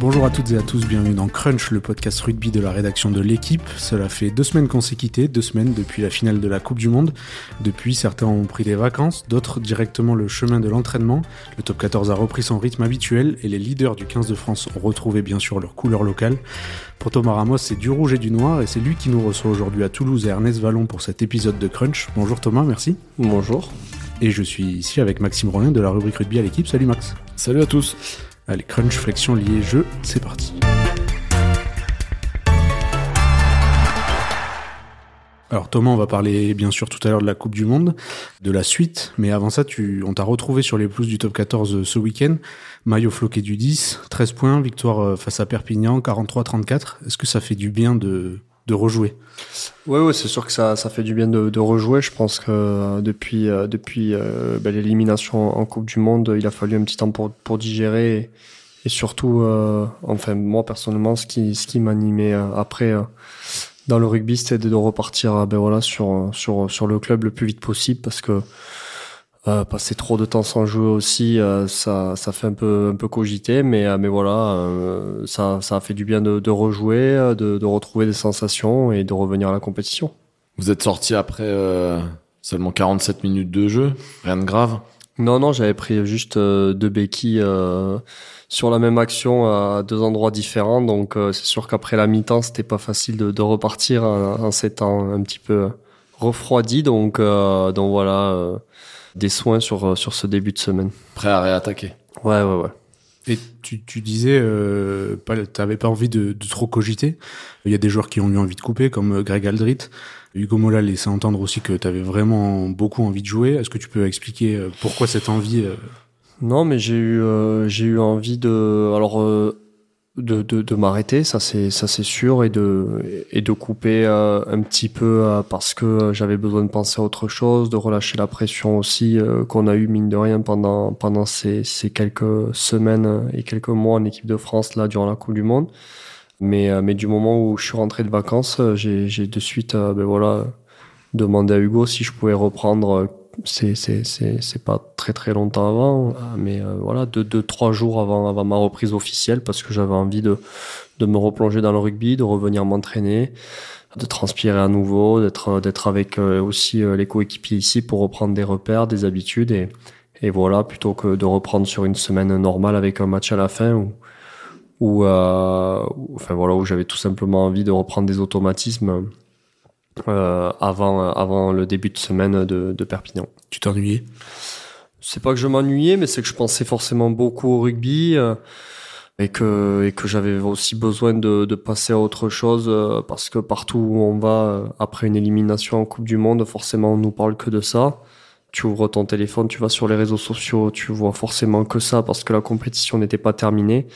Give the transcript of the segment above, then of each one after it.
Bonjour à toutes et à tous, bienvenue dans Crunch, le podcast rugby de la rédaction de l'équipe. Cela fait deux semaines qu'on s'est quitté, deux semaines depuis la finale de la Coupe du Monde. Depuis, certains ont pris des vacances, d'autres directement le chemin de l'entraînement. Le top 14 a repris son rythme habituel et les leaders du 15 de France ont retrouvé bien sûr leur couleur locale. Pour Thomas Ramos, c'est du rouge et du noir et c'est lui qui nous reçoit aujourd'hui à Toulouse et Ernest Vallon pour cet épisode de Crunch. Bonjour Thomas, merci. Bonjour. Et je suis ici avec Maxime Rollin de la rubrique rugby à l'équipe. Salut Max. Salut à tous. Allez, crunch, flexion, lié, jeu, c'est parti. Alors Thomas, on va parler bien sûr tout à l'heure de la Coupe du Monde, de la suite, mais avant ça, on t'a retrouvé sur les pelouses du top 14 euh, ce week-end. Maillot floqué du 10, 13 points, victoire euh, face à Perpignan, 43-34. Est-ce que ça fait du bien de, de rejouer Oui, ouais, c'est sûr que ça, ça fait du bien de, de rejouer. Je pense que euh, depuis, depuis ben, l'élimination en Coupe du Monde, il a fallu un petit temps pour, pour digérer. Et, surtout, enfin moi personnellement, ce qui, ce qui m'animait après dans le rugby, c'était de repartir euh, ben voilà, sur, sur, sur le club le plus vite possible parce que euh, passer trop de temps sans jouer aussi, euh, ça, ça fait un peu, un peu cogiter, mais, euh, mais voilà, euh, ça, ça a fait du bien de, de rejouer, de, de retrouver des sensations et de revenir à la compétition. Vous êtes sorti après seulement 47 minutes de jeu, rien de grave? Non, non, j'avais pris juste deux béquilles sur la même action à deux endroits différents. Donc euh, c'est sûr qu'après la mi-temps, c'était pas facile de, de repartir en, s'étant un petit peu refroidi. Donc euh, donc voilà, euh, des soins sur sur ce début de semaine. Prêt à réattaquer. Ouais ouais ouais. Et tu, tu disais, euh, t'avais pas envie de, de, trop cogiter. Il y a des joueurs qui ont eu envie de couper, comme Greg Aldrit. Hugo Mola laissait entendre aussi que tu avais vraiment beaucoup envie de jouer. Est-ce que tu peux expliquer pourquoi cette envie non, mais j'ai eu euh, j'ai eu envie de alors euh, de, de, de m'arrêter, ça c'est ça c'est sûr, et de et de couper euh, un petit peu euh, parce que j'avais besoin de penser à autre chose, de relâcher la pression aussi qu'on a eu mine de rien pendant pendant ces, ces quelques semaines et quelques mois en équipe de France là durant la Coupe du Monde. Mais mais du moment où je suis rentré de vacances, j'ai j'ai de suite ben voilà demandé à Hugo si je pouvais reprendre c'est pas très très longtemps avant ah, mais euh, voilà deux deux trois jours avant avant ma reprise officielle parce que j'avais envie de de me replonger dans le rugby de revenir m'entraîner de transpirer à nouveau d'être d'être avec euh, aussi euh, les coéquipiers ici pour reprendre des repères des habitudes et et voilà plutôt que de reprendre sur une semaine normale avec un match à la fin où où, euh, enfin voilà où j'avais tout simplement envie de reprendre des automatismes euh, avant, avant le début de semaine de, de Perpignan. Tu t'ennuyais? C'est pas que je m'ennuyais, mais c'est que je pensais forcément beaucoup au rugby euh, et que, et que j'avais aussi besoin de, de passer à autre chose euh, parce que partout où on va euh, après une élimination en Coupe du Monde, forcément on nous parle que de ça. Tu ouvres ton téléphone, tu vas sur les réseaux sociaux, tu vois forcément que ça parce que la compétition n'était pas terminée.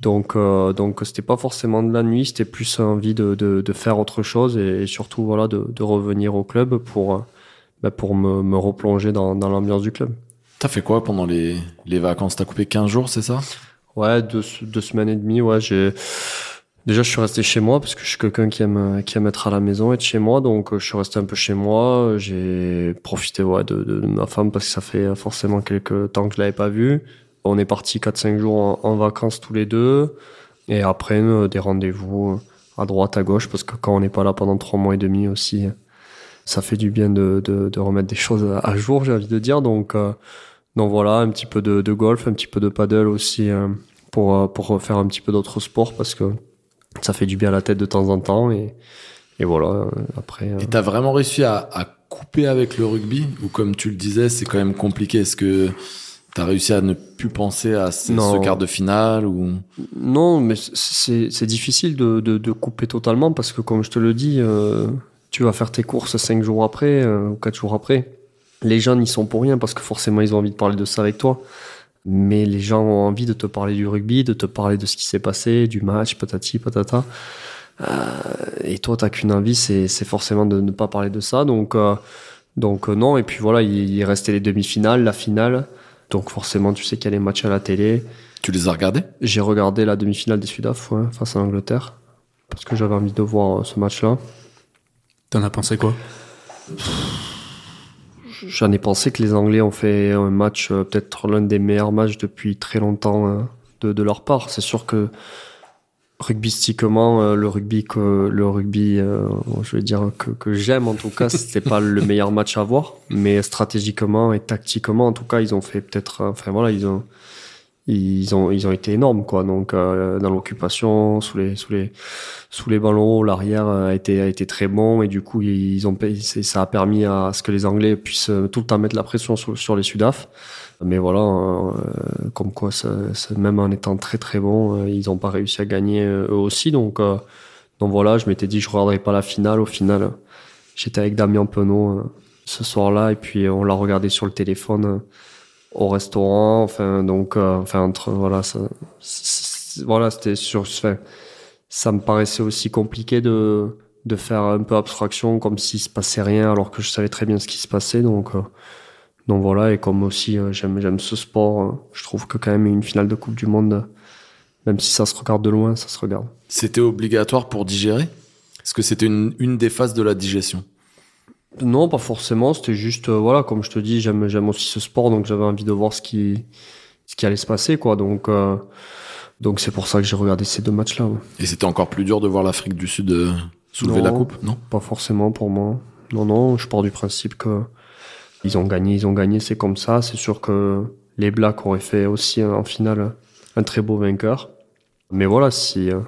Donc, euh, donc c'était pas forcément de la nuit, c'était plus envie de, de, de, faire autre chose et, surtout voilà de, de, revenir au club pour, euh, bah, pour me, me replonger dans, dans l'ambiance du club. T'as fait quoi pendant les, les vacances? T'as coupé 15 jours, c'est ça? Ouais, deux, deux semaines et demie. Ouais, j'ai déjà je suis resté chez moi parce que je suis quelqu'un qui aime qui aime être à la maison, être chez moi. Donc je suis resté un peu chez moi. J'ai profité ouais de, de, de ma femme parce que ça fait forcément quelques temps que je l'avais pas vue. On est parti 4-5 jours en, vacances tous les deux. Et après, euh, des rendez-vous euh, à droite, à gauche, parce que quand on n'est pas là pendant 3 mois et demi aussi, ça fait du bien de, de, remettre des choses à jour, j'ai envie de dire. Donc, euh, donc voilà, un petit peu de, golf, un petit peu de paddle aussi pour, pour faire un petit peu d'autres sports, parce que ça fait du bien à la tête de temps en temps. Et, et voilà, après. Et t'as vraiment réussi à, à couper avec le rugby? Ou comme tu le disais, c'est quand même compliqué Est-ce que T'as réussi à ne plus penser à ce, ce quart de finale ou? Non, mais c'est difficile de, de, de, couper totalement parce que comme je te le dis, euh, tu vas faire tes courses cinq jours après euh, ou quatre jours après. Les gens n'y sont pour rien parce que forcément ils ont envie de parler de ça avec toi. Mais les gens ont envie de te parler du rugby, de te parler de ce qui s'est passé, du match, patati patata. Euh, et toi, t'as qu'une envie, c'est forcément de ne pas parler de ça. Donc, donc non. Et puis voilà, il, il restait les demi-finales, la finale. Donc forcément, tu sais qu'il y a les matchs à la télé. Tu les as regardés? J'ai regardé la demi-finale des Sudaf ouais, face à l'Angleterre. Parce que j'avais envie de voir euh, ce match-là. T'en as pensé quoi? J'en ai pensé que les Anglais ont fait un match, euh, peut-être l'un des meilleurs matchs depuis très longtemps, de, de leur part. C'est sûr que rugbystiquement, euh, le rugby que le rugby, euh, je vais dire que, que j'aime en tout cas, c'était pas le meilleur match à voir, mais stratégiquement et tactiquement, en tout cas, ils ont fait peut-être, enfin voilà, ils ont ils ont ils ont été énormes quoi. Donc euh, dans l'occupation, sous les sous les sous les ballons, l'arrière a été a été très bon et du coup ils ont ça a permis à ce que les Anglais puissent tout le temps mettre la pression sur, sur les Sudaf. Mais voilà, euh, comme quoi, ça, même en étant très très bon, euh, ils n'ont pas réussi à gagner euh, eux aussi. Donc, donc voilà, je m'étais dit je regarderais pas la finale. Au final, j'étais avec Damien Penaud ce soir-là et puis on l'a regardé sur le téléphone au restaurant. Enfin, donc, enfin entre voilà, ça, voilà, c'était sur. Enfin, ça me paraissait aussi compliqué de de faire un peu abstraction comme s'il se passait rien alors que je savais très bien ce qui se passait. Donc donc voilà, et comme aussi euh, j'aime j'aime ce sport, euh, je trouve que quand même une finale de Coupe du Monde, même si ça se regarde de loin, ça se regarde. C'était obligatoire pour digérer? Est-ce que c'était une, une des phases de la digestion? Non, pas forcément. C'était juste, euh, voilà, comme je te dis, j'aime j'aime aussi ce sport, donc j'avais envie de voir ce qui ce qui allait se passer, quoi. Donc donc c'est pour ça que j'ai regardé ces deux matchs-là. Et c'était encore plus dur de voir l'Afrique du Sud soulever la coupe, non? Pas forcément pour moi. Non, non, je pars du principe que ils ont gagné, ils ont gagné, c'est comme ça. C'est sûr que les Blacks auraient fait aussi en finale un très beau vainqueur. Mais voilà, si euh,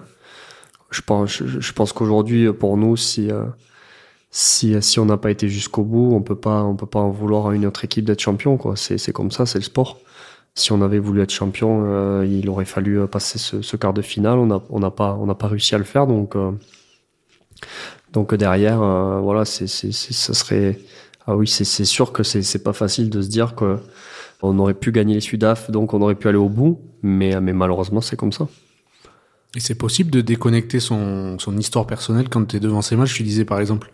je pense, qu'aujourd'hui pour nous, si euh, si si on n'a pas été jusqu'au bout, on peut pas on peut pas en vouloir à une autre équipe d'être champion. C'est comme ça, c'est le sport. Si on avait voulu être champion, euh, il aurait fallu passer ce, quart de finale. On n'a on pas on n'a pas réussi à le faire donc donc derrière voilà ça serait ah oui, c'est sûr que c'est pas facile de se dire qu'on aurait pu gagner les Sudaf, donc on aurait pu aller au bout, mais, mais malheureusement, c'est comme ça. Et c'est possible de déconnecter son, son histoire personnelle quand tu es devant ces matchs? Tu disais par exemple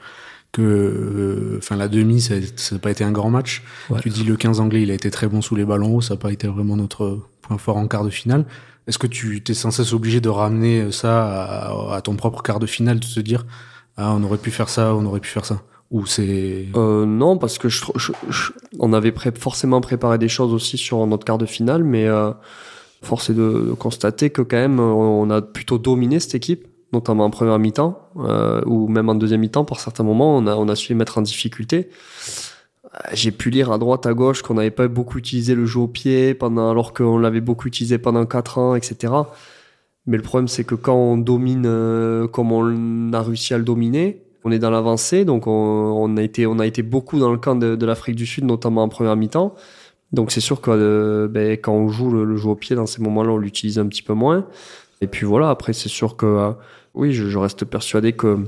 que euh, la demi, ça n'a pas été un grand match. Tu dis le 15 anglais, il a été très bon sous les ballons hauts, ça n'a pas été vraiment notre point fort en quart de finale. Est-ce que tu t'es sans cesse obligé de ramener ça à, à, ton propre quart de finale, de se dire ah on aurait pu faire ça, on aurait pu faire ça? Ou c'est euh, non parce que je, on avait forcément préparé des choses aussi sur notre quart de finale, mais euh, force est de, constater que quand même on a plutôt dominé cette équipe, notamment en première mi-temps euh, ou même en deuxième mi-temps. Par certains moments, on a on a su mettre en difficulté. Euh, j'ai pu lire à droite, à gauche qu'on n'avait pas beaucoup utilisé le jeu au pied pendant, alors qu'on l'avait beaucoup utilisé pendant quatre ans, etc. Mais le problème, c'est que quand on domine euh, comme on a réussi à le dominer, on est dans l'avancée, donc on, a été, on a été beaucoup dans le camp de, l'Afrique du Sud, notamment en première mi-temps. Donc c'est sûr que euh, ben, quand on joue le, jeu au pied dans ces moments-là, on l'utilise un petit peu moins. Et puis voilà, après c'est sûr que euh, oui, je, reste persuadé que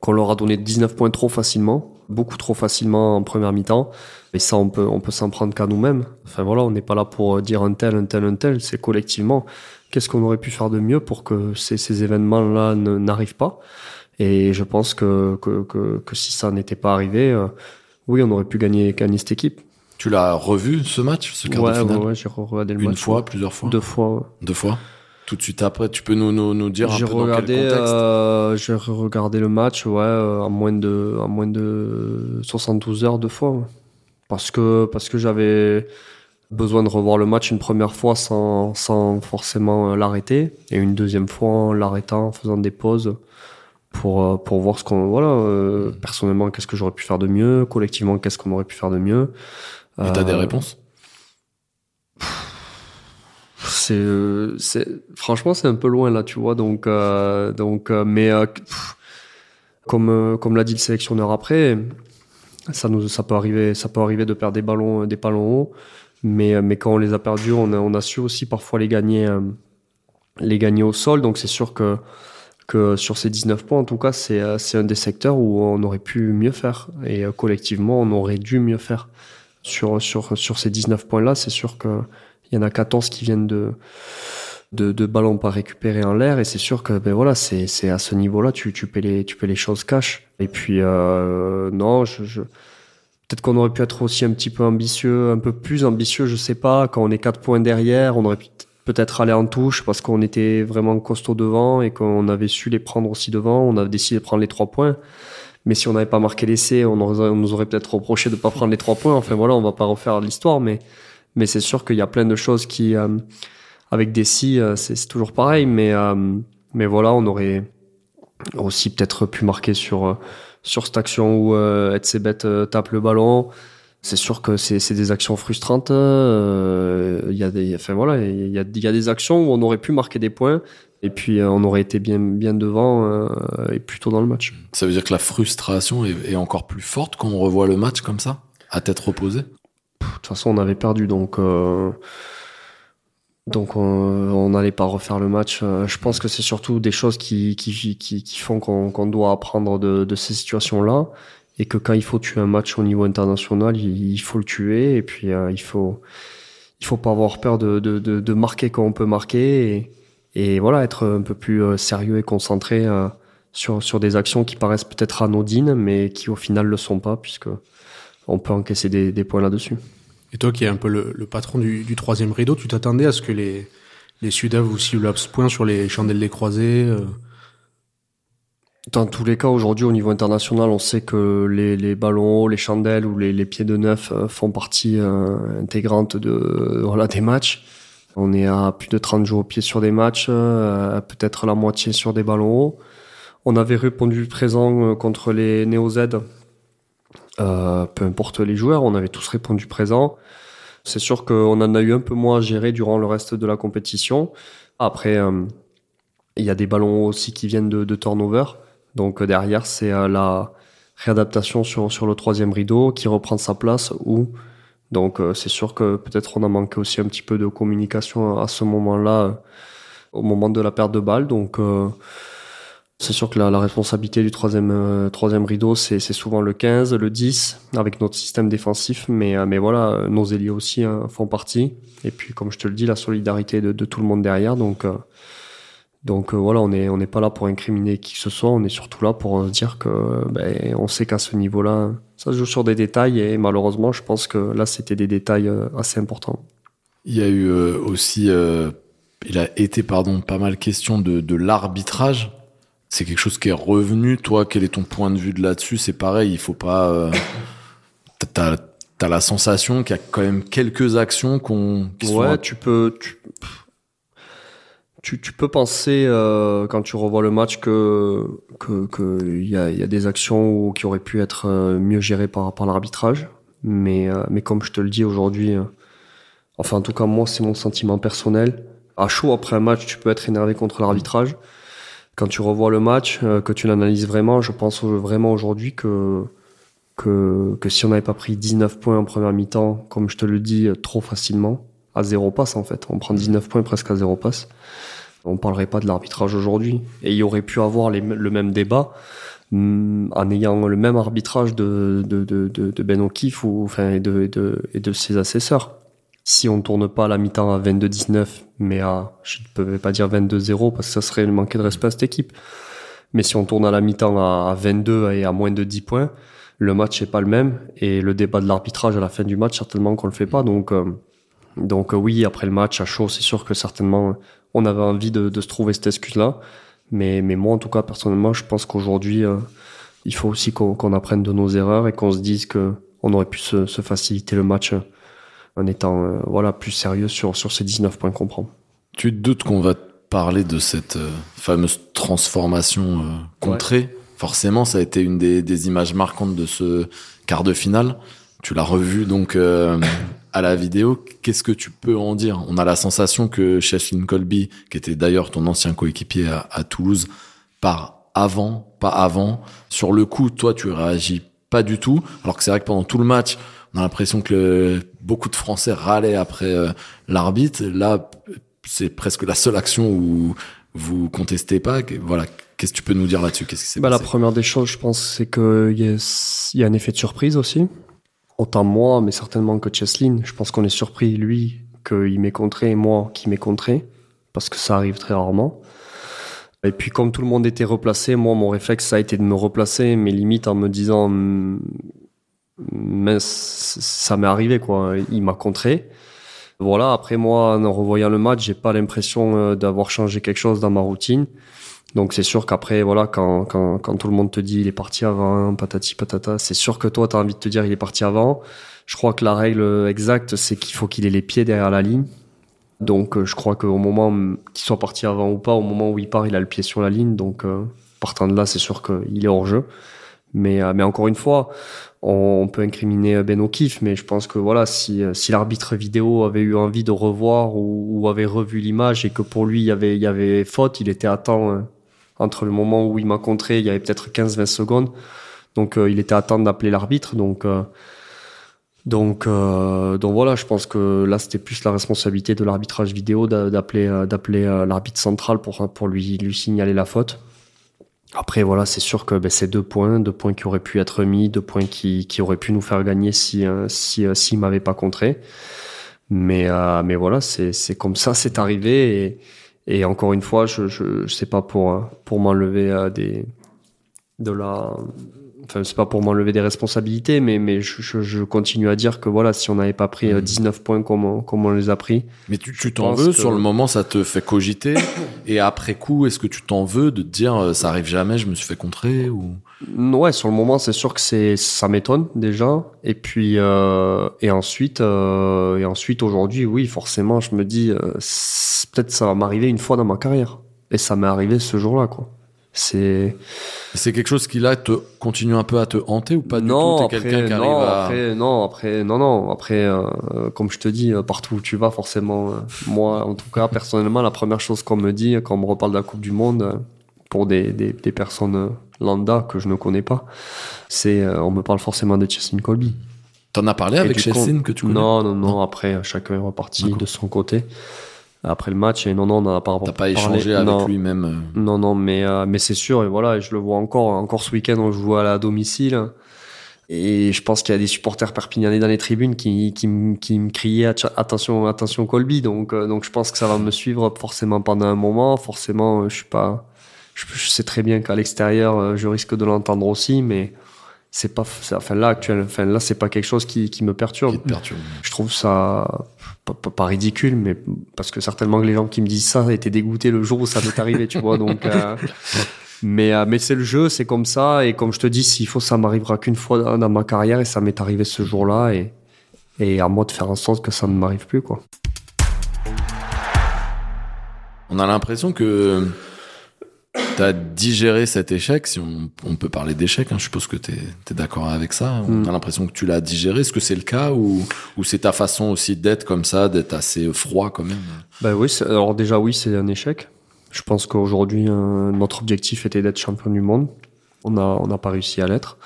qu'on leur a donné 19 points trop facilement, beaucoup trop facilement en première mi-temps. Et ça, on peut, on peut s'en prendre qu'à nous-mêmes. Enfin voilà, on n'est pas là pour dire un tel, un tel, un tel. C'est collectivement. Qu'est-ce qu'on aurait pu faire de mieux pour que ces événements-là n'arrivent pas? Et je pense que, que, que, que si ça n'était pas arrivé, euh, oui, on aurait pu gagner, gagner cette équipe. Tu l'as revu ce match, ce quart ouais, de finale Ouais, ouais j'ai regardé le Une match. Une fois, plusieurs fois Deux fois. Deux fois tout de suite après, tu peux nous, nous, nous dire un peu regardé, dans quel contexte euh, J'ai regardé le match, ouais, euh, en moins de, en moins de 72 heures deux fois, parce que parce que j'avais besoin de revoir le match une première fois sans, sans forcément l'arrêter, et une deuxième fois en l'arrêtant, en faisant des pauses pour euh, pour voir ce qu'on voilà euh, personnellement qu'est-ce que j'aurais pu faire de mieux collectivement qu'est-ce qu'on aurait pu faire de mieux. Et t'as des euh, réponses? c'est c'est franchement c'est un peu loin là tu vois donc donc mais comme comme l'a dit le sélectionneur après ça nous ça peut arriver ça peut arriver de perdre des ballons des ballons hauts mais mais quand on les a perdus on a on a su aussi parfois les gagner les gagner au sol donc c'est sûr que que sur ces 19 points, en tout cas, c'est euh, c'est un des secteurs où on aurait pu mieux faire. Et euh, collectivement, on aurait dû mieux faire. Sur, sur, sur ces 19 points-là, c'est sûr qu'il y en a 14 qui viennent de, de, ballons pas récupérés en l'air. Et c'est sûr que ben voilà, c'est à ce niveau-là, tu, tu, les, les choses cash. Et puis, euh, non, peut-être qu'on aurait pu être aussi un petit peu ambitieux, un peu plus ambitieux, je sais pas. Quand on est 4 points derrière, on aurait pu peut-être aller en touche parce qu'on était vraiment costaud devant et qu'on avait su les prendre aussi devant. On a décidé de prendre les trois points. Mais si on n'avait pas marqué l'essai, on, nous aurait peut-être reproché de ne pas prendre les trois points. Enfin voilà, on va pas refaire l'histoire, mais, mais c'est sûr qu'il y a plein de choses qui, euh, avec des si, c'est toujours pareil, mais mais voilà, on aurait aussi peut-être pu marquer sur sur cette action où euh, Etzebet tape le ballon. C'est sûr que c'est des actions frustrantes. Il y a des, enfin voilà, il y a, y a des actions où on aurait pu marquer des points et puis euh, on aurait été bien, bien devant euh, et plutôt dans le match. Ça veut dire que la frustration est, encore plus forte quand on revoit le match comme ça, à tête reposée? De toute façon, on avait perdu, donc euh, donc on n'allait pas refaire le match. Je pense que c'est surtout des choses qui, qui, qui, font qu'on doit apprendre de, de ces situations-là et que quand il faut tuer un match au niveau international, il, faut le tuer et puis il faut il faut pas avoir peur de, de, de, de marquer quand on peut marquer. Et, voilà être un peu plus euh, sérieux et concentré euh, sur sur des actions qui paraissent peut-être anodines mais qui au final le sont pas puisque on peut encaisser des, des points là-dessus. Et toi qui es un peu le, le patron du, du, troisième rideau, tu t'attendais à ce que les les Sudaves aussi le point sur les chandelles des croisés euh dans tous les cas, aujourd'hui, au niveau international, on sait que les, les ballons, les chandelles ou les, les pieds de neuf font partie intégrante de voilà des matchs. On est à plus de 30 jours au pied sur des matchs, euh, peut-être la moitié sur des ballons hauts. On avait répondu présent euh, contre les Néo Z. Euh, peu importe les joueurs, on avait tous répondu présent. C'est sûr qu'on en a eu un peu moins à gérer durant le reste de la compétition. Après, il y a des ballons aussi qui viennent de, de turnover. Donc derrière, c'est la réadaptation sur, sur le troisième rideau qui reprend sa place ou donc euh, c'est sûr que peut-être on a manqué aussi un petit peu de communication à ce moment-là, euh, au moment de la perte de balle. Donc euh, c'est sûr que la, responsabilité du troisième, troisième rideau, c'est souvent le 15, le 10, avec notre système défensif. Mais, mais voilà, nos ailiers aussi hein, font partie. Et puis, comme je te le dis, la solidarité de, de tout le monde derrière. Donc, donc voilà, on n'est on pas là pour incriminer qui que ce soit. On est surtout là pour dire que ben, on sait qu'à ce niveau-là, ça se joue sur des détails et malheureusement, je pense que là, c'était des détails euh, assez importants. Il y a eu euh, aussi, euh, il a été, pardon, pas mal question de, de l'arbitrage. C'est quelque chose qui est revenu. Toi, quel est ton point de vue de là-dessus? C'est pareil, il faut pas. t'as, t'as la sensation qu'il y a quand même quelques actions qu'on. Ouais, tu peux. Tu tu, tu peux penser euh, quand tu revois le match que que qu'il y a, y a des actions qui auraient pu être euh, mieux gérées par par l'arbitrage, mais euh, mais comme je te le dis aujourd'hui, enfin en tout cas moi c'est mon sentiment personnel. À chaud après un match, tu peux être énervé contre l'arbitrage. Quand tu revois le match, que tu l'analyses vraiment, je pense vraiment aujourd'hui que que que si on n'avait pas pris 19 points en première mi-temps, comme je te le dis trop facilement, à zéro passe en fait. On prend 19 points presque à zéro passe. On parlerait pas de l'arbitrage aujourd'hui. Et il y aurait pu avoir le même débat mm, en ayant le même arbitrage de, de, de, Ben O'Keefe ou, enfin, et, de, ses assesseurs. Si on tourne pas la mi-temps à 22-19, mais à, je ne peux pas dire 22-0 parce que ça serait manquer de respect à cette équipe. Mais si on tourne à la mi-temps à 22 et à moins de 10 points, le match est pas le même et le débat de l'arbitrage à la fin du match certainement qu'on le fait pas. Donc euh, donc euh, oui, après le match à chaud, c'est sûr que certainement on avait envie de, de se trouver cette excuse-là. Mais, mais moi, en tout cas, personnellement, je pense qu'aujourd'hui, euh, il faut aussi qu'on apprenne de nos erreurs et qu'on se dise que on aurait pu se, se faciliter le match euh, en étant voilà plus sérieux sur, sur ces 19 points qu'on prend. Tu te doutes qu'on va parler de cette fameuse transformation contrée? Forcément, ça a été une des, des, images marquantes de ce quart de finale. Tu l'as revu donc à la vidéo, qu'est-ce que tu peux en dire? On a la sensation que Cheslin Colby, qui était d'ailleurs ton ancien coéquipier à, Toulouse, part avant, pas avant. Sur le coup, toi, tu réagis pas du tout, alors que c'est vrai que pendant tout le match, on a l'impression que beaucoup de Français râlaient après euh, l'arbitre. Là, c'est presque la seule action où vous contestez pas. Voilà, qu'est-ce que tu peux nous dire là-dessus? Qu'est-ce qui s'est bah, La première des choses, je pense, c'est qu'il y, y, a un effet de surprise aussi autant moi, mais certainement que Cheslin. Je pense qu'on est surpris, lui, qu'il m'ait contré et moi qui m'ait contré, parce que ça arrive très rarement. Et puis comme tout le monde était replacé, moi mon réflexe ça a été de me replacer, mais limite en me disant mais ça m'est arrivé quoi, il m'a contré. Voilà, après moi en revoyant le match, j'ai pas l'impression euh, d'avoir changé quelque chose dans ma routine. Donc c'est sûr qu'après, voilà, quand, quand, quand tout le monde te dit il est parti avant, patati patata, c'est sûr que toi, tu as envie de te dire il est parti avant. Je crois que la règle exacte, c'est qu'il faut qu'il ait les pieds derrière la ligne. Donc je crois qu'au moment qu'il soit parti avant ou pas, au moment où il part, il a le pied sur la ligne. Donc partant de là, c'est sûr qu'il est hors jeu. Mais, mais encore une fois, on, peut incriminer Ben O'Keefe, mais je pense que voilà, si, si l'arbitre vidéo avait eu envie de revoir ou, avait revu l'image et que pour lui il y avait, il y avait faute, il était à temps entre le moment où il m'a contré, il y avait peut-être 15-20 secondes. Donc euh, il était à temps d'appeler l'arbitre. Donc euh, donc euh, donc voilà, je pense que là c'était plus la responsabilité de l'arbitrage vidéo d'appeler d'appeler l'arbitre central pour pour lui lui signaler la faute. Après, voilà, c'est sûr que ben, c'est deux points, deux points qui auraient pu être mis, deux points qui, qui auraient pu nous faire gagner si euh, si euh, s'il m'avait pas contré. Mais euh, mais voilà, c'est c'est comme ça, c'est arrivé et et encore une fois, je je sais pas pour pour m'enlever des de la enfin c'est pas pour m'enlever des responsabilités mais mais je, je, continue à dire que voilà si on n'avait pas pris 19 mmh. points comme on, comme on les a pris. Mais tu tu t'en veux sur le moment ça te fait cogiter. Et après coup est-ce que tu t'en veux de te dire euh, ça arrive jamais je me suis fait contrer ou? Ouais sur le moment c'est sûr que c'est ça m'étonne déjà. Et puis euh, et ensuite euh, et ensuite aujourd'hui oui forcément je me dis euh, peut-être ça va m'arriver une fois dans ma carrière. Et ça m'est arrivé ce jour-là quoi c'est c'est quelque chose qui là te continue un peu à te hanter ou pas non, du tout? Quelqu'un qui arrive à... après non après non non. Après euh, comme je te dis euh, partout où tu vas forcément euh, moi en tout cas personnellement la première chose qu'on me dit quand on me reparle de la Coupe du monde pour des, des, des personnes lambda que je ne connais pas c'est on me parle forcément de Chessin Colby. T'en as parlé avec Chessin que tu connais? Non non non. Après chacun est reparti de son côté après le match et non non on n'en a pas T'as pas échangé avec lui même euh. Non non mais euh, mais c'est sûr et voilà je le vois encore encore ce week-end on joue à la domicile. Et je pense qu'il y a des supporters perpignanais dans les tribunes qui qui, qui me criaient attention attention Colby. Donc euh, donc je pense que ça va me suivre forcément pendant un moment. Forcément je suis pas je, je sais très bien qu'à l'extérieur je risque de l'entendre aussi mais c'est pas enfin là actuel enfin là c'est pas quelque chose qui, qui me perturbe. perturbe. Je trouve ça pas, ridicule mais parce que certainement que les gens qui me disent ça étaient dégoûtés le jour où ça m'est arrivé, tu vois donc euh, mais euh, mais c'est le jeu, c'est comme ça et comme je te dis s'il faut ça m'arrivera qu'une fois dans ma carrière et ça m'est arrivé ce jour-là et et à moi de faire en sorte que ça ne m'arrive plus quoi. On a l'impression que T'as digéré cet échec, si on, on peut parler d'échec, hein, je suppose que tu es, d'accord avec ça. On mm. a l'impression que tu l'as digéré. Est-ce que c'est le cas ou, ou c'est ta façon aussi d'être comme ça, d'être assez froid quand même? Bah oui, alors déjà oui, c'est un échec. Je pense qu'aujourd'hui, euh, notre objectif était d'être champion du monde. On n'a pas réussi à l'être.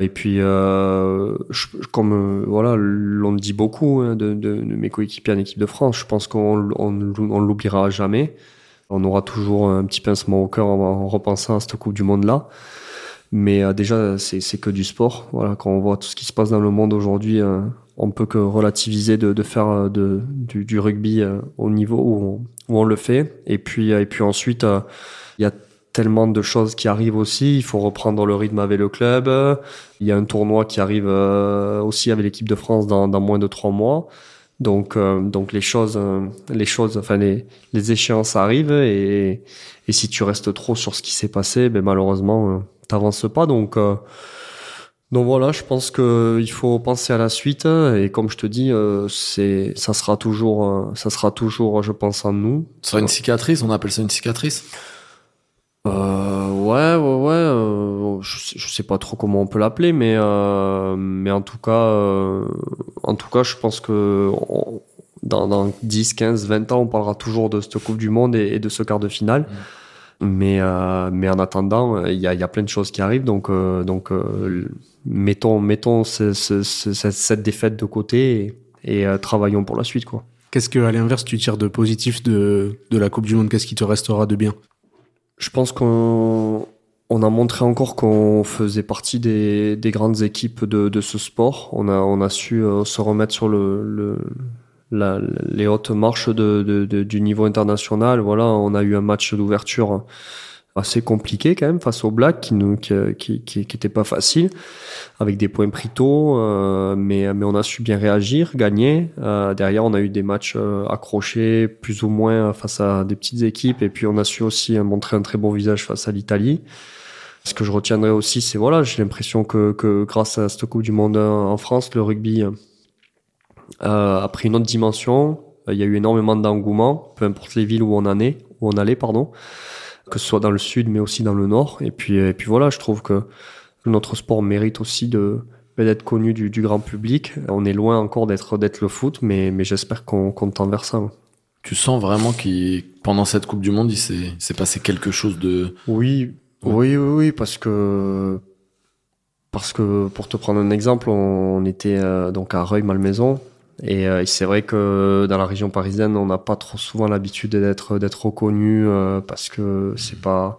Et puis, euh, je, comme euh, voilà, l'on dit beaucoup hein, de, de, de, mes coéquipiers en équipe de France, je pense qu'on on, on l'oubliera jamais on aura toujours un petit pincement au cœur en, repensant à cette Coupe du Monde-là. Mais euh, déjà, c'est que du sport. Voilà, quand on voit tout ce qui se passe dans le monde aujourd'hui, euh, on peut que relativiser de, faire euh, du, rugby au niveau où on, le fait. Et puis, et puis ensuite, il y a tellement de choses qui arrivent aussi. Il faut reprendre le rythme avec le club. Il y a un tournoi qui arrive aussi avec l'équipe de France dans moins de trois mois. Donc, euh, donc les choses, euh, les choses, enfin les, les échéances arrivent et, et si tu restes trop sur ce qui s'est passé, ben malheureusement, euh, t'avances pas. Donc, donc voilà, je pense que il faut penser à la suite et comme je te dis, c'est, ça sera toujours, ça sera toujours, je pense en nous. Ce sera une cicatrice, on appelle ça une cicatrice. Euh, ouais, ouais, ouais. Euh, je, sais, je sais pas trop comment on peut l'appeler, mais euh, mais en tout cas, euh, en tout cas, je pense que dans, dans 10, 15, 20 ans, on parlera toujours de cette Coupe du Monde et, de ce quart de finale. Mm. Mais euh, mais en attendant, il y a, y a plein de choses qui arrivent, donc donc mettons mettons ce, ce, cette défaite de côté et, et travaillons pour la suite, quoi. Qu'est-ce que, à l'inverse, tu tires de positif de, de la Coupe du Monde? Qu'est-ce qui te restera de bien? Je pense qu'on on a montré encore qu'on faisait partie des, des grandes équipes de, de, ce sport. On a, on a su euh, se remettre sur le, le la, les hautes marches de, de, du niveau international. Voilà, on a eu un match d'ouverture assez compliqué quand même face au Black qui nous qui, qui, qui, était pas facile avec des points pris tôt euh, mais mais on a su bien réagir gagner. Euh, derrière on a eu des matchs euh, accrochés plus ou moins face à des petites équipes et puis on a su aussi montrer un très bon visage face à l'Italie. Ce que je retiendrai aussi c'est voilà j'ai l'impression que que grâce à cette coupe du monde en France le rugby a pris une autre dimension. Il y a eu énormément d'engouement, peu importe les villes où on en est, où on allait, pardon, que ce soit dans le sud, mais aussi dans le nord. Et puis, et puis voilà, je trouve que notre sport mérite aussi de d'être connu du, du, grand public. On est loin encore d'être d'être le foot, mais, mais j'espère qu'on tend vers ça. Tu sens vraiment qu'il pendant cette Coupe du Monde, il s'est passé quelque chose de oui, oui, oui, oui, parce que parce que pour te prendre un exemple, on, était euh, donc à Reuil-Malmaison euh, et, c'est vrai que dans la région parisienne, on n'a pas trop souvent l'habitude d'être d'être reconnu euh, parce que c'est pas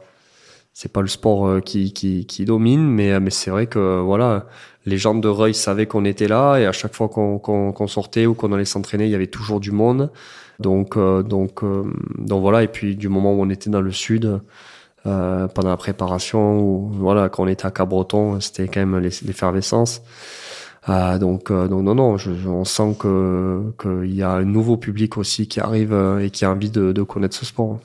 c'est pas le sport qui, qui, qui domine, mais mais c'est vrai que voilà, les gens de Reuil savaient qu'on était là. Et à chaque fois qu'on qu'on sortait ou qu'on allait s'entraîner, il y avait toujours du monde. Donc donc donc voilà. Et puis du moment où on était dans le sud, euh, pendant la préparation ou voilà quand on était à Cabreton c'était quand même l'effervescence euh, donc euh, donc non non je, on sent que qu'il y a un nouveau public aussi qui arrive euh, et qui a envie de, de connaître ce sport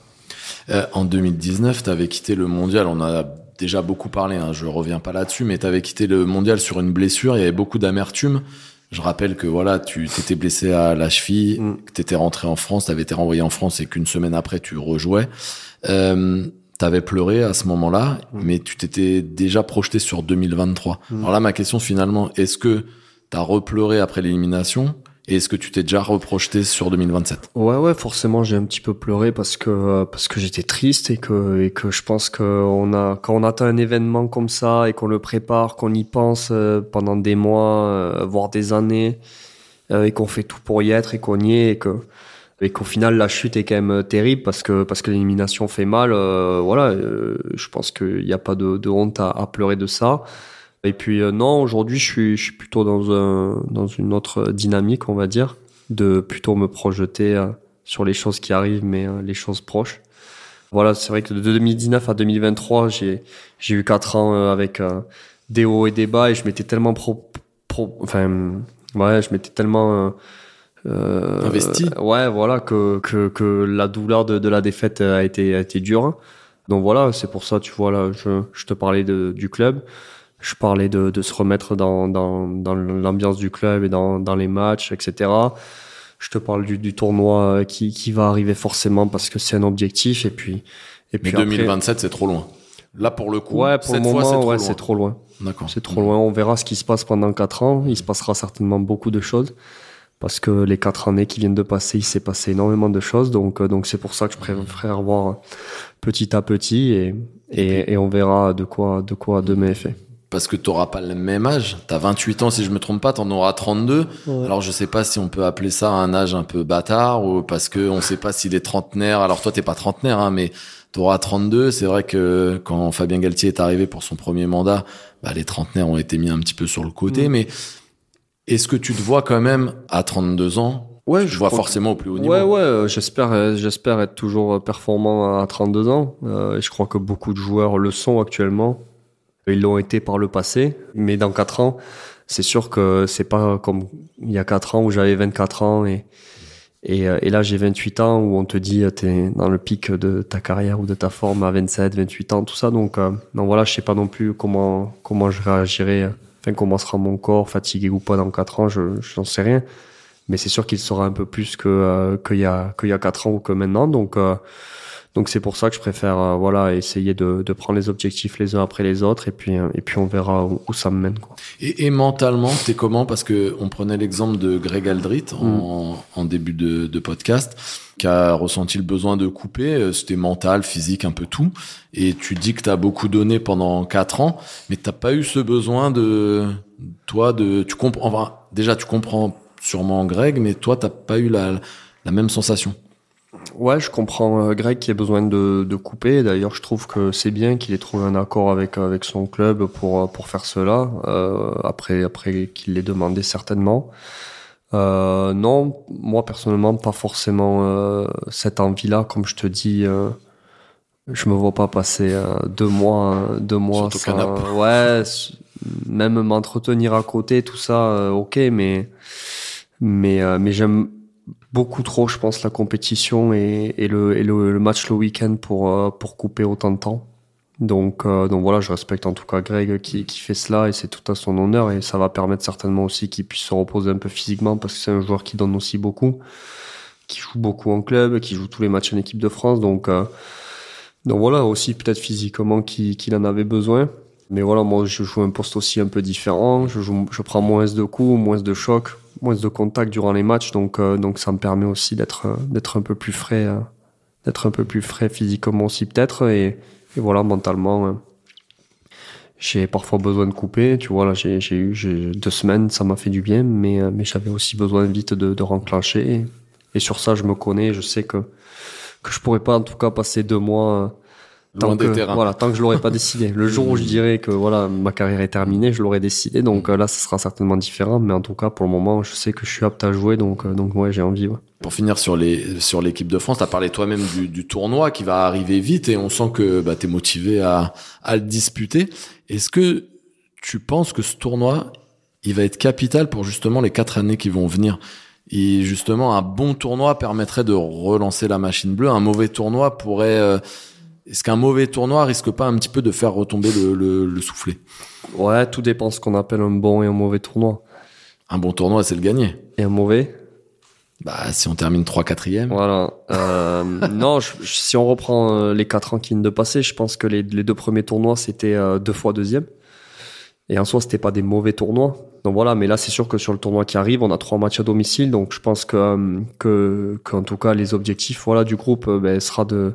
euh, en 2019 tu avais quitté le mondial on a déjà beaucoup parlé hein, je reviens pas là-dessus mais tu avais quitté le mondial sur une blessure il y avait beaucoup d'amertume je rappelle que voilà, tu t'étais blessé à la cheville, mm. que tu étais rentré en France, tu avais été renvoyé en France et qu'une semaine après tu rejouais. Euh, T'avais pleuré à ce moment-là, mais tu t'étais déjà projeté sur 2023. Mm. Alors là, ma question finalement, est-ce que t'as repleuré après l'élimination et est-ce que tu t'es déjà reprojeté sur 2027 Ouais, ouais, forcément, j'ai un petit peu pleuré parce que parce que j'étais triste et que et que je pense que on a quand on attend un événement comme ça et qu'on le prépare, qu'on y pense euh, pendant des mois, euh, voire des années, euh, et qu'on fait tout pour y être et qu'on y est et que et qu'au final la chute est quand même euh, terrible parce que parce que l'élimination fait mal. Euh, voilà, euh, je pense qu'il n'y a pas de, de honte à, à, pleurer de ça. Et puis non, aujourd'hui je suis je suis plutôt dans un dans une autre dynamique, on va dire, de plutôt me projeter sur les choses qui arrivent, mais les choses proches. Voilà, c'est vrai que de 2019 à 2023, j'ai j'ai eu quatre ans avec des hauts et des bas et je m'étais tellement pro, pro enfin ouais, je m'étais tellement euh, investi. Ouais, voilà que, que, que la douleur de, de la défaite a été a été dure. Donc voilà, c'est pour ça, tu vois là, je, je te parlais de, du club, je parlais de, de se remettre dans, dans, dans l'ambiance du club et dans, dans les matchs, etc. Je te parle du, du tournoi qui, qui va arriver forcément parce que c'est un objectif et puis et puis. Mais 2027, c'est trop loin. Là, pour le coup, ouais, pour cette le moment, fois, ouais, c'est trop loin. D'accord. C'est trop loin. On verra ce qui se passe pendant quatre ans. Il se passera certainement beaucoup de choses parce que les quatre années qui viennent de passer, il s'est passé énormément de choses. Donc, euh, donc c'est pour ça que je préfère voir petit à petit et, et, et, on verra de quoi, de quoi demain est fait. Parce que tu n'auras pas le même âge. Tu as 28 ans, si je me trompe pas, tu en auras 32. Alors, je sais pas si on peut appeler ça un âge un peu bâtard ou parce que on sait pas s'il est trentenaire. Alors, toi, t'es pas trentenaire, hein, mais tu auras 32. C'est vrai que quand Fabien Galtier est arrivé pour son premier mandat, bah, les trentenaires ont été mis un petit peu sur le côté. Mm. Mais est-ce que tu te vois quand même à 32 ans? Ouais, je vois forcément au plus haut niveau. Ouais, ouais, euh, j'espère, euh, j'espère être toujours performant à 32 ans. Euh, je crois que beaucoup de joueurs le sont actuellement. Ils l'ont été par le passé, mais dans 4 ans, c'est sûr que c'est pas comme il y a 4 ans où j'avais 24 ans et et, et là j'ai 28 ans où on te dit t'es dans le pic de ta carrière ou de ta forme à 27, 28 ans, tout ça. Donc, donc voilà, je sais pas non plus comment comment je réagirai Enfin, comment sera mon corps, fatigué ou pas dans 4 ans, je n'en sais rien. Mais c'est sûr qu'il sera un peu plus que euh, qu'il y a qu'il y a 4 ans ou que maintenant. Donc euh, donc c'est pour ça que je préfère euh, voilà essayer de, de prendre les objectifs les uns après les autres et puis et puis on verra où, ça me mène quoi. Et, et mentalement t'es comment? Parce que on prenait l'exemple de Greg Aldrit en, mm. en, début de, de podcast qui a ressenti le besoin de couper, euh, c'était mental, physique, un peu tout. Et tu dis que tu as beaucoup donné pendant quatre ans, mais t'as pas eu ce besoin de toi de tu comprends enfin, déjà tu comprends sûrement Greg, mais toi t'as pas eu la, la même sensation. Ouais, je comprends euh, Greg qui a besoin de, de couper. D'ailleurs, je trouve que c'est bien qu'il ait trouvé un accord avec avec son club pour pour faire cela. Euh, après après qu'il l'ait demandé certainement. Euh, non, moi personnellement, pas forcément euh, cette envie-là. Comme je te dis, euh, je me vois pas passer euh, deux mois, deux mois sans, ouais, même m'entretenir à côté, tout ça, euh, ok, mais mais mais j'aime beaucoup trop, je pense, la compétition et, le, match le week-end pour pour couper autant de temps. Donc, euh, donc voilà, je respecte en tout cas Greg qui, fait cela et c'est tout à son honneur et ça va permettre certainement aussi qu'il puisse se reposer un peu physiquement parce que c'est un joueur qui donne aussi beaucoup, qui joue beaucoup en club, qui joue tous les matchs en équipe de France. Donc, donc voilà, aussi peut-être physiquement qu'il en avait besoin. Mais voilà, moi je joue un poste aussi un peu différent. Je prends moins de coups, moins de chocs, moins de contacts durant les matchs. Donc, donc ça me permet aussi d'être d'être un peu plus frais, d'être un peu plus frais physiquement aussi peut-être. Et, et voilà, mentalement j'ai parfois besoin de couper. Tu vois, là, j'ai, j'ai eu deux semaines, ça m'a fait du bien, mais, euh, mais j'avais aussi besoin vite de, de renclencher. Et, sur ça, je me connais, je sais que, que je pourrais pas, en tout cas, passer deux mois euh, tant que, voilà, tant que je l'aurais pas décidé. Le jour où je dirais que voilà, ma carrière est terminée, je l'aurais décidé. Donc euh, là, ce sera certainement différent. Mais en tout cas, pour le moment, je sais que je suis apte à jouer. Donc, donc ouais, j'ai envie. Ouais. Pour finir sur les sur l'équipe de France, tu as parlé toi-même du, du, tournoi qui va arriver vite et on sent que bah, tu es motivé à, à le disputer. Est-ce que tu penses que ce tournoi, il va être capital pour justement les quatre années qui vont venir? Et justement, un bon tournoi permettrait de relancer la machine bleue. Un mauvais tournoi pourrait. Euh, est-ce qu'un mauvais tournoi risque pas un petit peu de faire retomber le, le, le soufflet? Ouais, tout dépend ce qu'on appelle un bon et un mauvais tournoi. Un bon tournoi, c'est le gagner. Et un mauvais? Bah, si on termine 3 4 Voilà. Euh, non, si on reprend euh, les 4 ans qui viennent de passer, je pense que les, les deux premiers tournois, c'était euh, deux fois deuxième. Et en soi, c'était pas des mauvais tournois. Donc voilà, mais là, c'est sûr que sur le tournoi qui arrive, on a trois matchs à domicile. Donc je pense que, que, qu'en tout cas, les objectifs voilà, du groupe ben, sera de,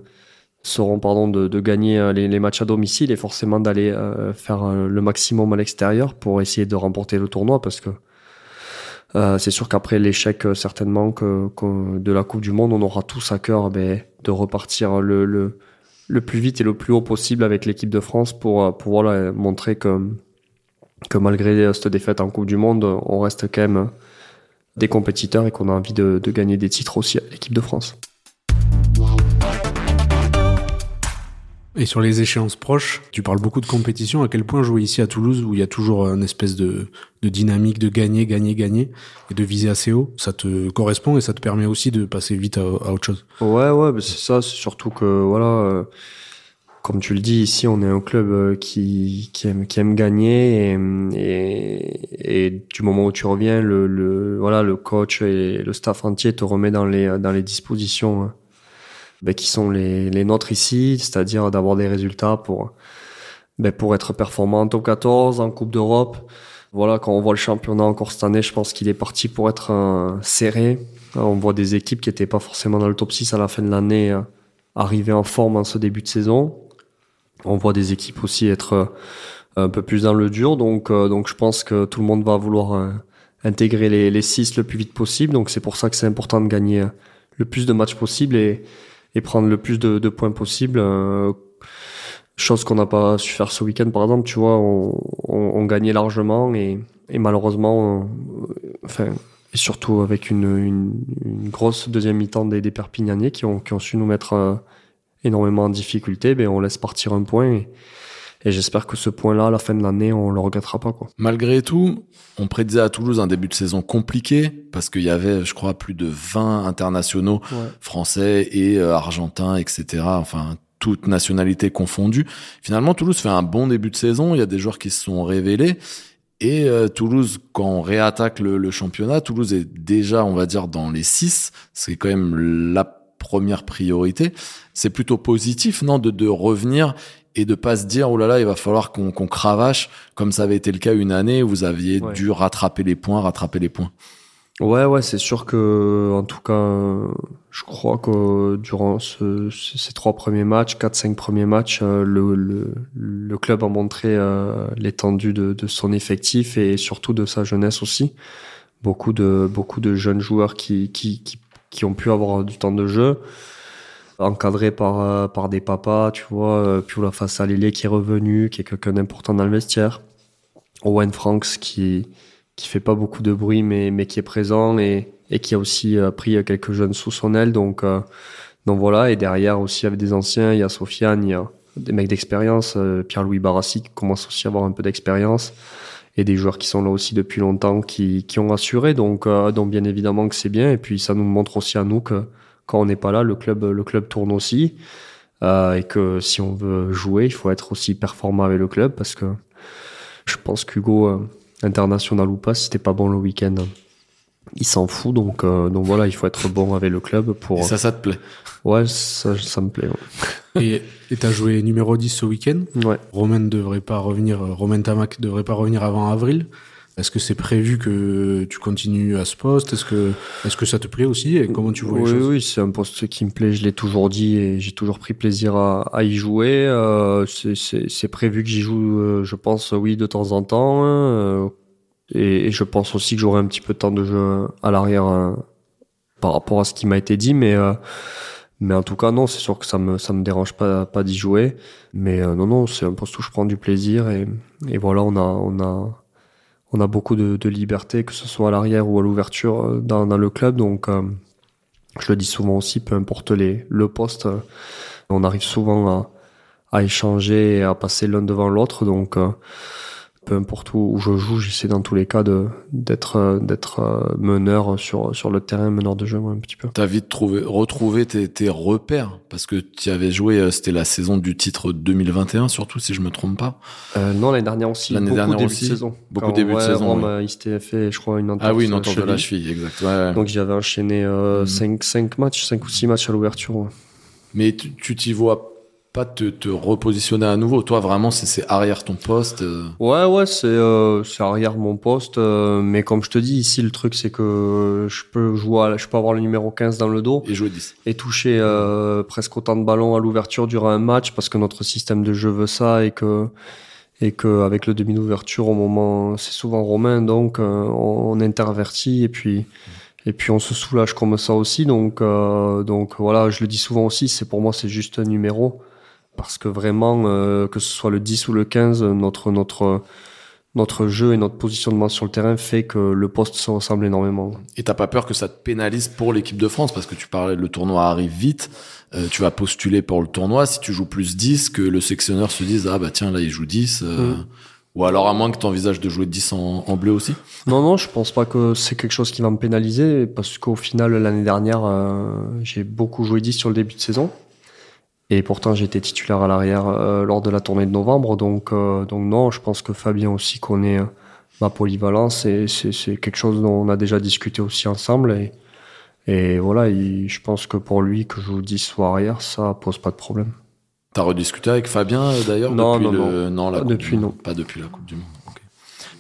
seront pardon, de, de gagner les, les, matchs à domicile et forcément d'aller faire le maximum à l'extérieur pour essayer de remporter le tournoi parce que euh, c'est sûr qu'après l'échec euh, certainement que, de la Coupe du Monde, on aura tous à cœur ben, de repartir le, le, le, plus vite et le plus haut possible avec l'équipe de France pour, euh, pour voilà, montrer que, que malgré cette défaite en Coupe du Monde, on reste quand même des compétiteurs et qu'on a envie de, de gagner des titres aussi à l'équipe de France. Et sur les échéances proches, tu parles beaucoup de compétition. À quel point jouer ici à Toulouse, où il y a toujours une espèce de, de dynamique de gagner, gagner, gagner, et de viser assez haut, ça te correspond et ça te permet aussi de passer vite à, autre chose. Ouais, ouais, c'est ça. C'est surtout que voilà, euh, comme tu le dis, ici on est un club euh, qui, qui aime, qui aime gagner, et, et, et, du moment où tu reviens, le, le voilà, le coach et le staff entier te remet dans les dans les dispositions ben, qui sont les, les nôtres ici, c'est-à-dire d'avoir des résultats pour, ben, pour être performant en top 14, en Coupe d'Europe. Voilà, quand on voit le championnat encore cette année, je pense qu'il est parti pour être un serré. On voit des équipes qui n'étaient pas forcément dans le top 6 à la fin de l'année euh, arriver en forme en ce début de saison. On voit des équipes aussi être euh, un peu plus dans le dur. Donc, euh, donc je pense que tout le monde va vouloir intégrer les, les six le plus vite possible. Donc c'est pour ça que c'est important de gagner le plus de matchs possible. Et, et prendre le plus de, de points possible. Euh, chose qu'on n'a pas su faire ce week-end, par exemple. Tu vois, on, on, on gagnait largement et, et malheureusement, enfin, et surtout avec une, une, une grosse deuxième mi-temps des, des Perpignanais qui ont, qui ont su nous mettre euh, énormément en difficulté, ben on laisse partir un point. Et, et j'espère que ce point-là, à la fin de l'année, on le regrettera pas. Quoi. Malgré tout, on prédisait à Toulouse un début de saison compliqué parce qu'il y avait, je crois, plus de 20 internationaux français et euh, argentins, etc. Enfin, toutes nationalités confondues. Finalement, Toulouse fait un bon début de saison. Il y a des joueurs qui se sont révélés. Et euh, Toulouse, quand on réattaque le, le, championnat, Toulouse est déjà, on va dire, dans les six. C'est quand même la première priorité. C'est plutôt positif, non, de, de revenir et de pas se dire oh là là il va falloir qu'on cravache comme ça avait été le cas une année où vous aviez dû rattraper les points rattraper les points. Ouais ouais c'est sûr que en tout cas je crois que durant ce, ces trois premiers matchs quatre cinq premiers matchs euh, le, le, le club a montré euh, l'étendue de, de son effectif et surtout de sa jeunesse aussi. Beaucoup de beaucoup de jeunes joueurs qui qui qui, qui ont pu avoir du temps de jeu encadré par euh, par des papas, tu vois, euh, puis la face à qui est revenu, qui est quelqu'un d'important dans le vestiaire. Owen Franks qui qui fait pas beaucoup de bruit mais mais qui est présent et et qui a aussi euh, pris quelques jeunes sous son aile. Donc donc voilà. Et derrière aussi avec des anciens, il y a Sofiane, il y a des mecs d'expérience, Pierre-Louis Barassi qui commence aussi à avoir un peu d'expérience. Et des joueurs qui sont là aussi depuis longtemps qui qui ont assuré. Donc donc bien évidemment que c'est bien. Et puis ça nous montre aussi à nous que quand on n'est pas là, le club, le club tourne aussi. Euh, et que si on veut jouer, il faut être aussi performant avec le club parce que je pense qu'Hugo, euh, international ou pas, c'était pas bon le week-end, il s'en fout. Donc, donc voilà, il faut être bon avec le club pour. Et ça, ça te plaît? Ouais, ça, ça me plaît. Et tu as joué numéro 10 ce week-end? Ouais. Romain devrait pas revenir, Romain Tamac devrait pas revenir avant avril. Est-ce que c'est prévu que tu continues à ce poste? Est-ce que, est-ce que ça te plaît aussi? Et comment tu vois oui, les choses? Oui, c'est un poste qui me plaît. Je l'ai toujours dit et j'ai toujours pris plaisir à, à y jouer. Euh, c'est, prévu que j'y joue, euh, je pense, oui, de temps en temps. Euh, et, et, je pense aussi que j'aurai un petit peu de temps de jeu à l'arrière hein, par rapport à ce qui m'a été dit. Mais, euh, mais en tout cas, non, c'est sûr que ça me, ça me dérange pas, pas d'y jouer. Mais euh, non, non, c'est un poste où je prends du plaisir. Et, et voilà, on a, on a, on a beaucoup de, liberté, que ce soit à l'arrière ou à l'ouverture euh, dans, dans, le club. Donc, euh, je le dis souvent aussi, peu importe les, le poste, euh, on arrive souvent à, échanger et à passer l'un devant l'autre. Donc, peu importe où, je joue, j'essaie dans tous les cas de d'être d'être meneur sur sur le terrain, meneur de jeu un petit peu. T'as vite trouvé retrouvé tes, tes repères parce que tu avais joué, c'était la saison du titre 2021 surtout si je me trompe pas. Euh, non l'année dernière aussi. L'année dernière début aussi. De saison. Beaucoup Quand, début ouais, de saison. Rome, ouais. il s'était fait, je crois, une entente. Ah oui, une entente de la cheville, exact. Ouais, ouais. Donc j'avais enchaîné 5 euh, Mhm. cinq matchs, 5 ou 6 matchs à l'ouverture. Ouais. Mais tu tu t'y vois pas te, te repositionner à nouveau. Toi, vraiment, c'est- c'est arrière ton poste. euh. Ouais, ouais, c'est euh, c'est arrière mon poste, euh, mais comme je te dis, ici le truc c'est que je peux jouer, à- je peux avoir le numéro 15 dans le dos et jouer 10. et toucher euh, presque autant de ballons à l'ouverture durant un match parce que notre système de jeu veut ça et que et que avec le demi d'ouverture au moment, c'est souvent romain, donc euh, on, on intervertit et puis et puis on se soulage comme ça aussi, donc euh, donc voilà, je le dis souvent aussi, c'est pour moi c'est juste un numéro parce que vraiment, euh, que ce soit le 10 ou le 15, notre, notre, notre jeu et notre positionnement sur le terrain fait que le poste se ressemble énormément. Et t'as pas peur que ça te pénalise pour l'équipe de France? Parce que tu parlais, le tournoi arrive vite. euh, tu vas postuler pour le tournoi. Si tu joues plus 10, que le sectionneur se dise ah bah tiens là il joue 10. euh, Mm. Ou alors à moins que tu envisages de jouer 10 en, en bleu aussi? Non, non, je pense pas que c'est quelque chose qui va me pénaliser parce qu'au final, l'année dernière, euh, j'ai beaucoup joué 10 sur le début de saison. Et pourtant, été titulaire à l'arrière euh, lors de la tournée de novembre. Donc, euh, donc non, je pense que Fabien aussi connaît euh, ma polyvalence et c'est quelque chose dont on a déjà discuté aussi ensemble. Et, et voilà, il- je pense que pour lui, que je joue 10 ou arrière, ça pose pas de problème. T'as rediscuté avec Fabien d'ailleurs Non, depuis non, le... non. la Coupe depuis, non. Pas depuis la Coupe du Monde.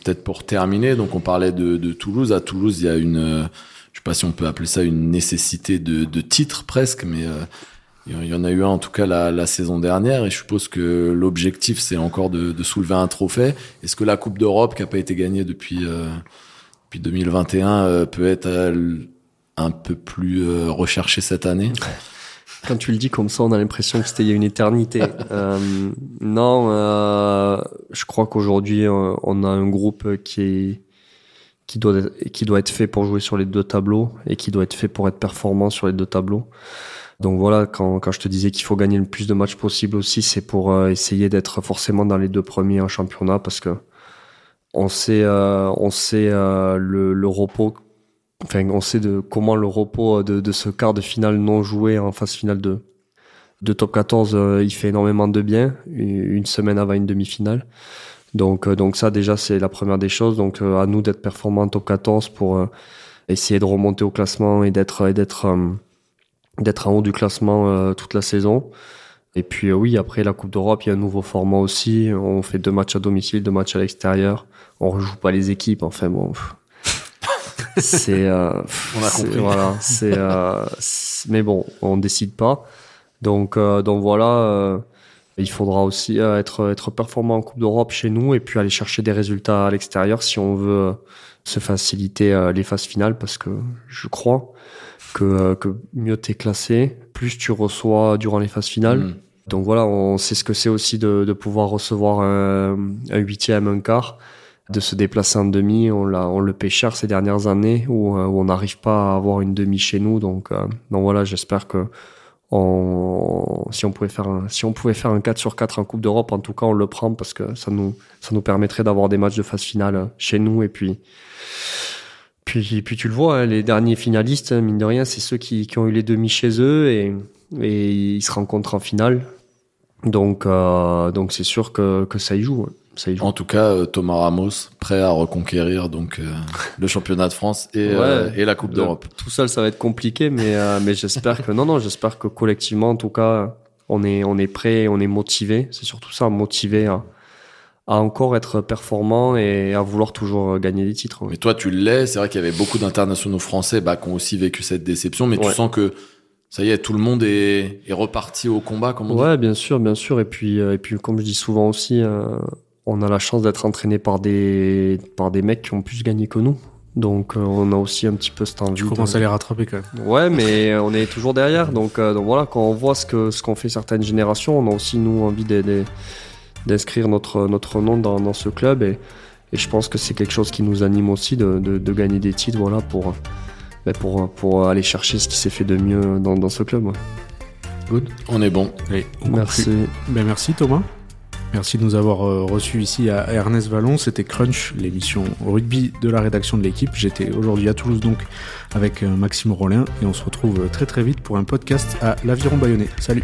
Peut-être pour terminer, donc on parlait de, de Toulouse. À Toulouse, il y a une, je sais pas si on peut appeler ça une nécessité de, de titre presque, mais il y en a eu un en tout cas la, la saison dernière. Et je suppose que l'objectif c'est encore de, de soulever un trophée. Est-ce que la Coupe d'Europe qui a pas été gagnée depuis euh, depuis 2021 euh, peut être euh, un peu plus recherchée cette année? Quand tu le dis comme ça, on a l'impression que c'était il y a une éternité. Non, je crois qu'aujourd'hui, on a un groupe qui est qui doit être, qui doit être fait pour jouer sur les deux tableaux et qui doit être fait pour être performant sur les deux tableaux. Donc voilà, quand, je te disais qu'il faut gagner le plus de matchs possible aussi, c'est pour euh, essayer d'être forcément dans les deux premiers en championnat parce que on sait, euh, euh, le, repos enfin, on sait de comment le repos de, ce quart de finale non joué en phase finale de, top 14, euh, il fait énormément de bien, une semaine avant une demi-finale. Donc, donc ça déjà c'est la première des choses. Donc à nous d'être performants en top 14 pour essayer de remonter au classement et d'être d'être d'être en haut du classement euh, toute la saison. Et puis euh, oui, après la Coupe d'Europe, il y a un nouveau format aussi. On fait deux matchs à domicile, deux matchs à l'extérieur. On rejoue pas les équipes. Enfin bon, c'est euh, On a compris. Voilà, c'est euh, c'est- mais bon, on décide pas. Donc euh, donc voilà, euh, il faudra aussi être être performant en Coupe d'Europe chez nous et puis aller chercher des résultats à l'extérieur si on veut se faciliter les phases finales parce que je crois que euh, que mieux t'es classé, plus tu reçois durant les phases finales. Mm. Donc voilà, on sait ce que c'est aussi de, de pouvoir recevoir un, un huitième, un quart, de se déplacer en demi. On, l'a, on le paie cher ces dernières années où, euh, où on n'arrive pas à avoir une demi chez nous. Donc, euh, donc voilà, j'espère que on, si on pouvait faire un, si on pouvait faire un 4 sur 4 en Coupe d'Europe, en tout cas, on le prend parce que ça nous, ça nous permettrait d'avoir des matchs de phase finale chez nous et puis, puis, puis tu le vois, hein, les derniers finalistes, mine de rien, c'est ceux qui, qui ont eu les demi chez eux et, et ils se rencontrent en finale. Donc, euh, donc c'est sûr que, que ça y joue. ouais. ça y joue. En tout cas, euh, Thomas Ramos, prêt à reconquérir donc euh, le championnat de France et, Ouais. et la Coupe d'Europe. Tout seul, ça va être compliqué, mais, mais j'espère que non, non, j'espère que collectivement, en tout cas, on est, on est prêt, on est motivé. C'est surtout ça, motivé à, à encore être performant et à vouloir toujours gagner des titres. oui. Mais toi, tu l'es. C'est vrai qu'il y avait beaucoup d'internationaux français bah, qui ont aussi vécu cette déception, mais tu Ouais. sens que ça y est, tout le monde est, est reparti au combat, comme on dit. Ouais, bien sûr, bien sûr. Et puis, euh, et puis, comme je dis souvent aussi, euh, on a la chance d'être entraîné par des, par des mecs qui ont plus gagné que nous. Donc, euh, on a aussi un petit peu cette envie. Tu commences à les rattraper quand même. Ouais, mais on est toujours derrière. Donc, euh, donc voilà, quand on voit ce que ce qu'ont fait certaines générations, on a aussi nous envie de- de- d'inscrire notre notre nom dans, dans ce club et, et je pense que c'est quelque chose qui nous anime aussi de, de, de gagner des titres, voilà, pour ben, pour pour aller chercher ce qui s'est fait de mieux dans, dans ce club. ouais. Good. On est bon. Allez, on Merci. Ben, merci Thomas. Merci de nous avoir euh, reçus ici à Ernest Vallon. C'était Crunch, l'émission rugby de la rédaction de l'équipe. J'étais aujourd'hui à Toulouse donc avec euh, Maxime Rollin et on se retrouve euh, très très vite pour un podcast à l'Aviron Bayonnais. Salut